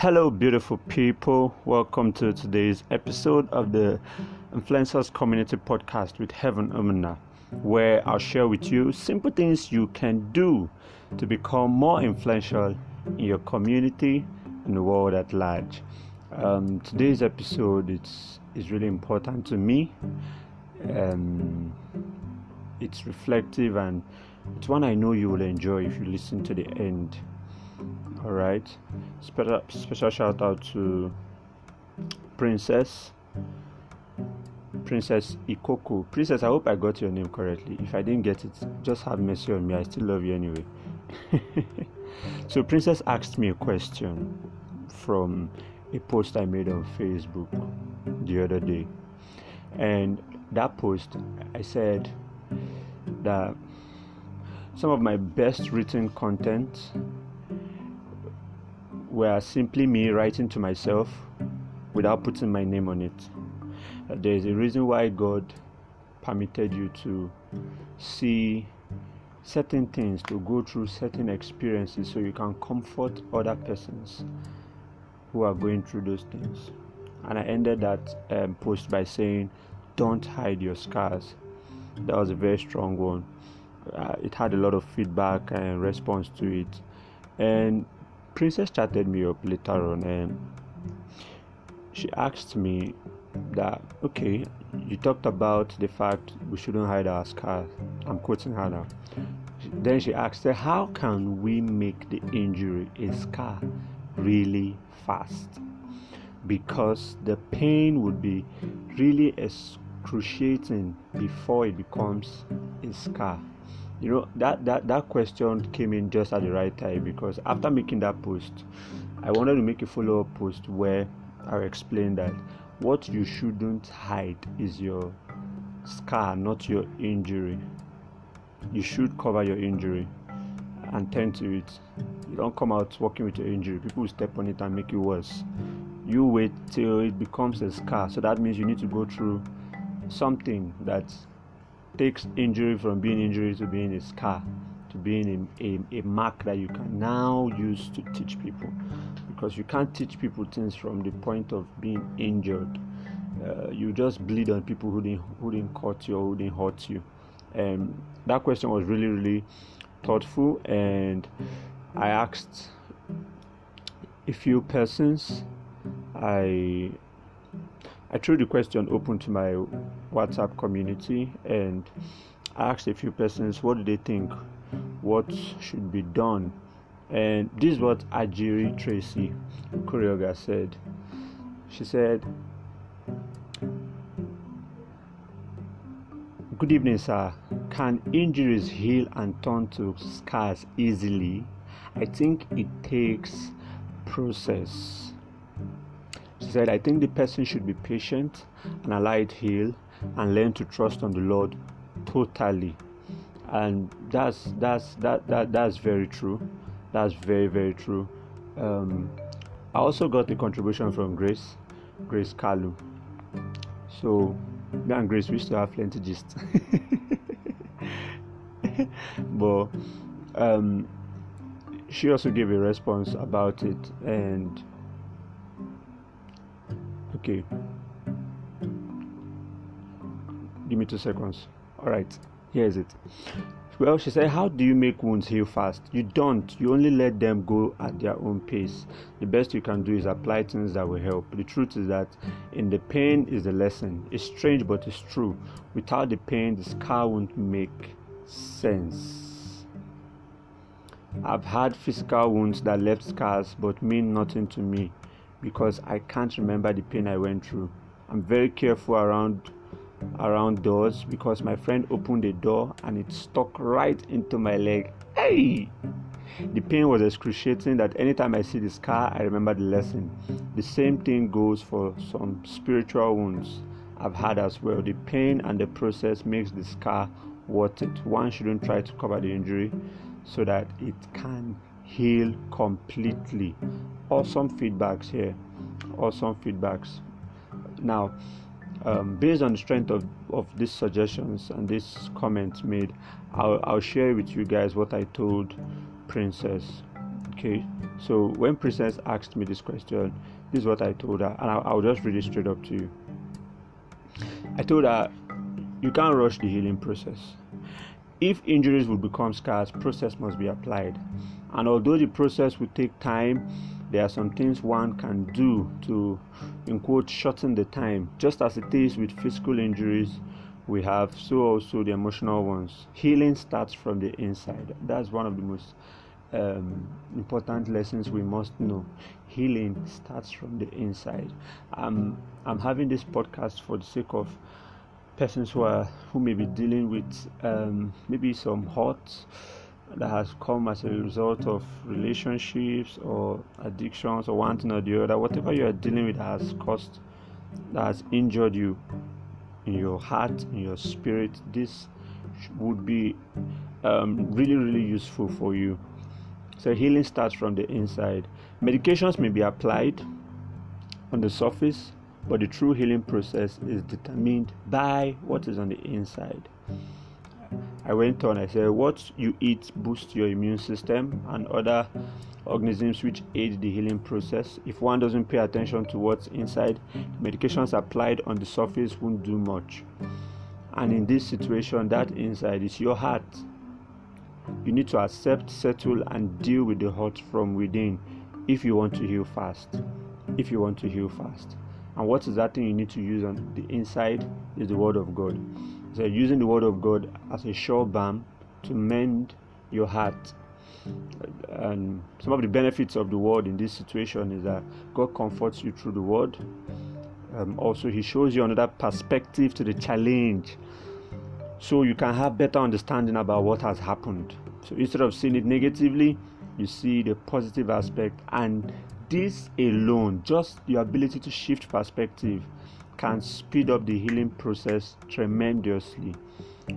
Hello, beautiful people. Welcome to today's episode of the Influencers Community Podcast with Heaven Umina, where I'll share with you simple things you can do to become more influential in your community and the world at large. Um, today's episode is is really important to me. Um, it's reflective and it's one I know you will enjoy if you listen to the end. All right. Special special shout out to Princess Princess Ikoko. Princess, I hope I got your name correctly. If I didn't get it, just have mercy on me. I still love you anyway. so Princess asked me a question from a post I made on Facebook the other day. And that post I said that some of my best written content were simply me writing to myself without putting my name on it. There is a reason why God permitted you to see certain things, to go through certain experiences, so you can comfort other persons who are going through those things. And I ended that um, post by saying, Don't hide your scars. That was a very strong one. Uh, it had a lot of feedback and response to it. And Princess chatted me up later on and she asked me that okay you talked about the fact we shouldn't hide our scars. I'm quoting her now. Then she asked how can we make the injury a scar really fast? Because the pain would be really excruciating before it becomes a scar you know that that that question came in just at the right time because after making that post i wanted to make a follow-up post where i explain that what you shouldn't hide is your scar not your injury. You should cover your injury and tend to it. You don't come out walking with your injury. People will step on it and make it worse. You wait till it becomes a scar. So that means you need to go through something that takes injury from being injury to being a scar to being a, a, a mark that you can now use to teach people. Because you can't teach people things from the point of being injured. Uh, you just bleed on people who didn't who didn't cut you or who didn't hurt you. And that question was really really thoughtful and i asked a few persons i I threw the question open to my WhatsApp community and asked a few persons what do they think, what should be done. And this is what Ajiri Tracy Kurioga said. She said, Good evening, sir. Can injuries heal and turn to scars easily? I think it takes process she said, I think the person should be patient and allow it heal and learn to trust on the Lord totally. And that's that's that, that that's very true. That's very, very true. Um, I also got a contribution from Grace, Grace Kalu. So me and Grace we still have plenty gist. but um, she also gave a response about it and okay. Give me two seconds. All right. Here's it. Well she said how do you make wounds heal fast? You don't. You only let them go at their own pace. The best you can do is apply things that will help. The truth is that in the pain is the lesson. It's strange but it's true. Without the pain the scar won't make sense. I've had physical wounds that left scars but mean nothing to me because I can't remember the pain I went through. I'm very careful around around doors because my friend opened the door and it stuck right into my leg. Hey! The pain was excruciating that anytime I see the scar, I remember the lesson. The same thing goes for some spiritual wounds I've had as well. The pain and the process makes the scar worth it. One shouldn't try to cover the injury so that it can heal completely. Awesome feedbacks here. Awesome feedbacks. Now, um, based on the strength of, of these suggestions and these comments made, I'll, I'll share with you guys what I told Princess. Okay, so when Princess asked me this question, this is what I told her, and I'll, I'll just read it straight up to you. I told her, you can't rush the healing process. If injuries will become scars, process must be applied. And although the process will take time, there are some things one can do to, in quote, shorten the time. Just as it is with physical injuries, we have so also the emotional ones. Healing starts from the inside. That's one of the most um, important lessons we must know. Healing starts from the inside. I'm I'm having this podcast for the sake of persons who are who may be dealing with um, maybe some hurt that has come as a result of relationships or addictions or one thing or the other. Whatever you are dealing with that has caused that has injured you in your heart, in your spirit. This would be um, really really useful for you so healing starts from the inside. Medications may be applied on the surface, but the true healing process is determined by what is on the inside. I went on, I said, What you eat boosts your immune system and other organisms which aid the healing process. If one doesn't pay attention to what's inside, medications applied on the surface won't do much. And in this situation, that inside is your heart you need to accept, settle, and deal with the hurt from within if you want to heal fast. If you want to heal fast. And what is that thing you need to use on the inside is the Word of God. So, using the Word of God as a sure balm to mend your heart. And some of the benefits of the Word in this situation is that God comforts you through the Word. Um, also, He shows you another perspective to the challenge so you can have better understanding about what has happened. So instead of seeing it negatively, you see the positive aspect, and this alone, just your ability to shift perspective, can speed up the healing process tremendously.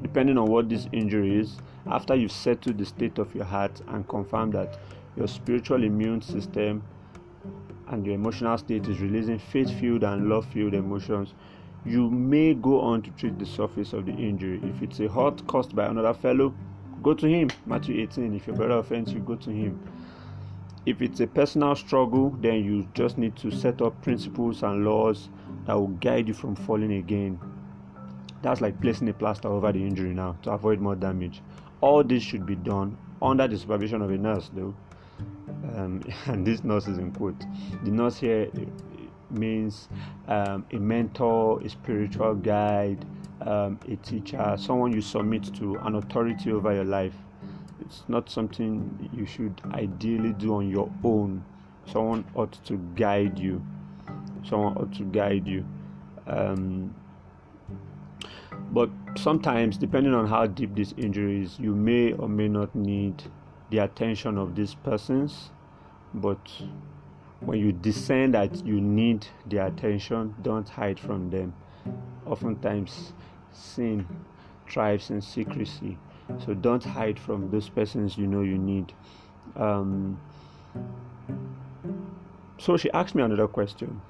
Depending on what this injury is, after you've settled the state of your heart and confirmed that your spiritual immune system and your emotional state is releasing faith filled and love filled emotions, you may go on to treat the surface of the injury. If it's a hurt caused by another fellow, go to him. Matthew 18. If your brother offends you, go to him. If it's a personal struggle, then you just need to set up principles and laws that will guide you from falling again. That's like placing a plaster over the injury now to avoid more damage. All this should be done under the supervision of a nurse, though. Um, and this nurse is in quote. The nurse here means um, a mentor, a spiritual guide, um, a teacher, someone you submit to, an authority over your life. It's not something you should ideally do on your own. Someone ought to guide you. Someone ought to guide you. Um, but sometimes, depending on how deep this injury is, you may or may not need the attention of these persons. But when you discern that you need their attention, don't hide from them. Oftentimes, sin thrives in secrecy, so don't hide from those persons you know you need. Um, so she asked me another question.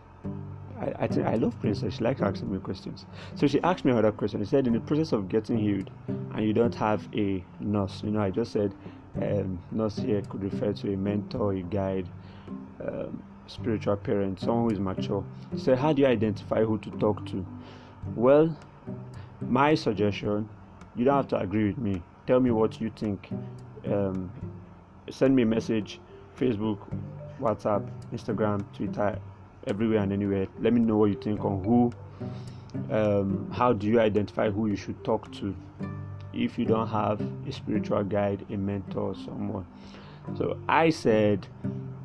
I, I, think I love Princess. She likes asking me questions. So she asked me another question. She said, in the process of getting healed, and you don't have a nurse. You know, I just said um, nurse here could refer to a mentor, a guide, um, spiritual parent, someone who is mature. So, how do you identify who to talk to? Well, my suggestion you don't have to agree with me. Tell me what you think. Um, send me a message Facebook, WhatsApp, Instagram, Twitter, everywhere and anywhere. Let me know what you think on who, um, how do you identify who you should talk to if you don't have a spiritual guide, a mentor, someone. So I said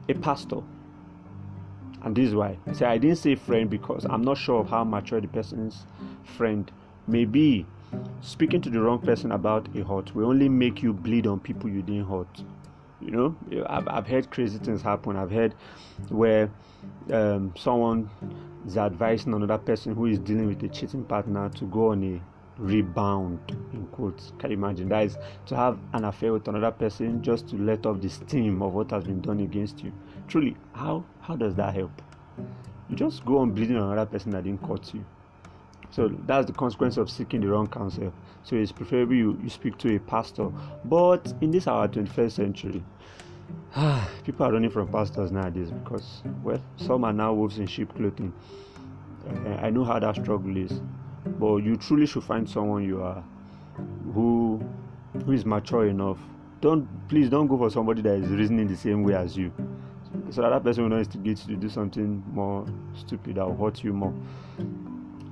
a pastor. And this is why. Say I didn't say friend because I'm not sure of how mature the person's friend may be. Speaking to the wrong person about a hurt will only make you bleed on people you didn't hurt. You know, I've, I've heard crazy things happen. I've heard where um, someone is advising another person who is dealing with a cheating partner to go on a rebound in quotes. Can you imagine? That is to have an affair with another person just to let off the steam of what has been done against you. Truly how how does that help? You just go on bleeding on another person that didn't cut you so that's the consequence of seeking the wrong counsel. So it's preferable you, you speak to a pastor. But in this our 21st century people are running from pastors nowadays because well some are now wolves in sheep clothing. I know how that struggle is. But you truly should find someone you are who who is mature enough. Don't please don't go for somebody that is reasoning the same way as you. So that, that person will not instigate you to do something more stupid that will hurt you more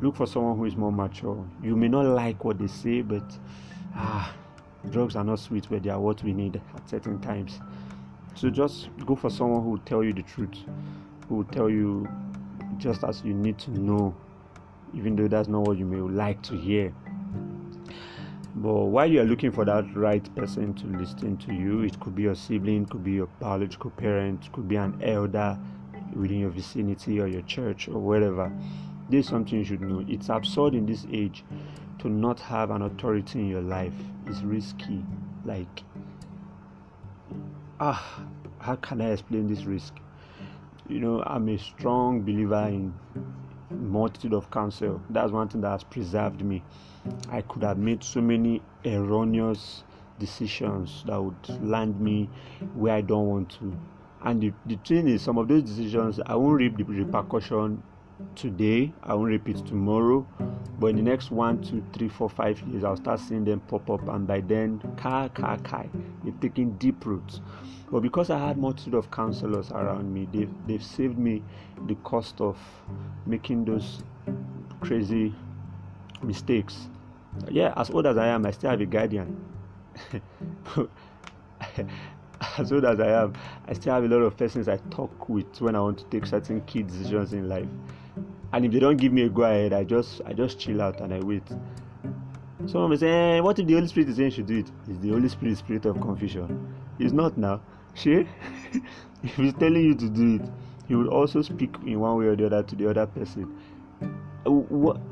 look for someone who is more mature. You may not like what they say but ah drugs are not sweet but they are what we need at certain times. So just go for someone who will tell you the truth who will tell you just as you need to know even though that's not what you may like to hear. But while you are looking for that right person to listen to you it could be your sibling could be your biological parent could be an elder within your vicinity or your church or wherever this is something you should know. It's absurd in this age to not have an authority in your life. It's risky. Like ah how can i explain this risk? You know i'm a strong believer in multitude of counsel. That's one thing that has preserved me. I could have made so many erroneous decisions that would land me where i don't want to. And the, the thing is some of those decisions i won't reap the repercussion today i won't repeat tomorrow but in the next one two three four five years i'll start seeing them pop up and by then car car car they've taken deep roots. But because i had multitude of counselors around me they've, they've saved me the cost of making those crazy mistakes. Yeah as old as i am i still have a guardian. As old as i am i still have a lot of persons i talk with when i want to take certain key decisions in life and if they don't give me a go ahead i just i just chill out and i wait. Someone may say eh, what if the holy spirit is saying should do it? Is the holy spirit spirit of confusion. It's not now. She if he's telling you to do it he will also speak in one way or the other to the other person.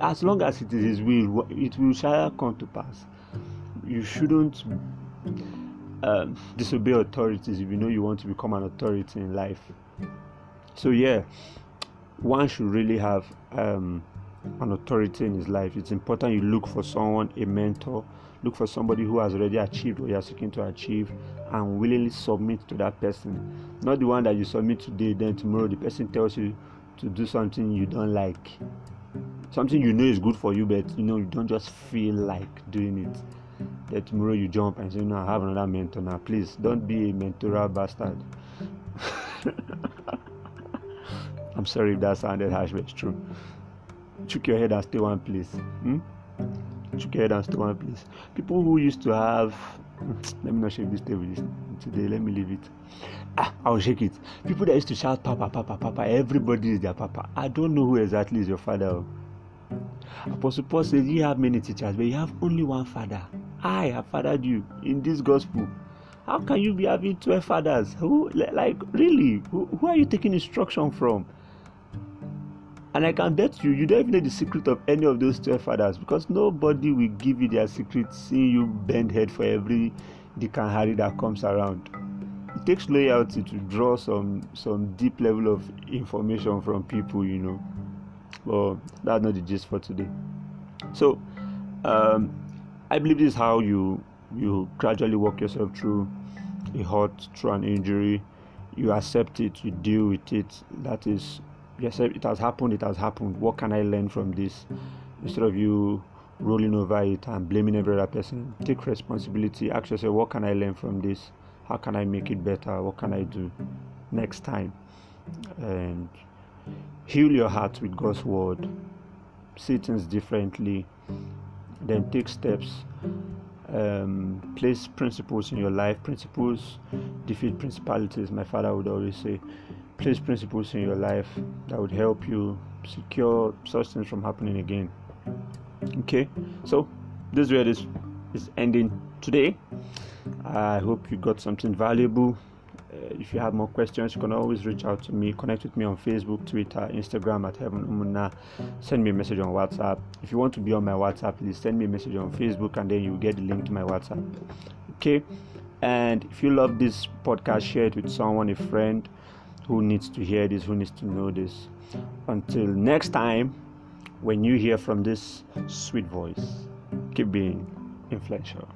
As long as it is his will it will shall come to pass. You shouldn't um, disobey authorities if you know you want to become an authority in life. So yeah one should really have um, an authority in his life. It's important you look for someone, a mentor, look for somebody who has already achieved what you're seeking to achieve and willingly submit to that person. Not the one that you submit today, then tomorrow the person tells you to do something you don't like. Something you know is good for you, but you know you don't just feel like doing it. Then tomorrow you jump and say, No, I have another mentor now. Please don't be a mentoral bastard. I'm sorry if that sounded harsh, but it's true. Chuck your head and stay one place. Hmm? Chuck your head and stay one place. People who used to have let me not shake this table today, let me leave it. Ah, I'll shake it. People that used to shout papa, papa, papa, everybody is their papa. I don't know who exactly is your father. Apostle Paul says you have many teachers, but you have only one father. I have fathered you in this gospel. How can you be having 12 fathers? Who, like, really? Who, who are you taking instruction from? And I can bet you, you don't even know the secret of any of those 12 fathers because nobody will give you their secret seeing you bend head for every Harry that comes around. It takes loyalty to draw some some deep level of information from people, you know. But that's not the gist for today. So, um, I believe this is how you you gradually work yourself through a hurt, through an injury. You accept it, you deal with it. That is yes, it has happened, it has happened. What can I learn from this? Instead of you rolling over it and blaming every other person, take responsibility. Ask yourself, what can I learn from this? How can I make it better? What can I do next time? And heal your heart with God's word. See things differently. Then take steps. Um, place principles in your life. Principles defeat principalities. My father would always say place principles in your life that would help you secure such things from happening again. Okay, so this is where this is ending today. I hope you got something valuable. Uh, if you have more questions, you can always reach out to me. Connect with me on Facebook, Twitter, Instagram at Heaven Umuna. Send me a message on WhatsApp. If you want to be on my WhatsApp, please send me a message on Facebook and then you get the link to my WhatsApp. Okay, and if you love this podcast, share it with someone, a friend who needs to hear this, who needs to know this. Until next time, when you hear from this sweet voice, keep being influential.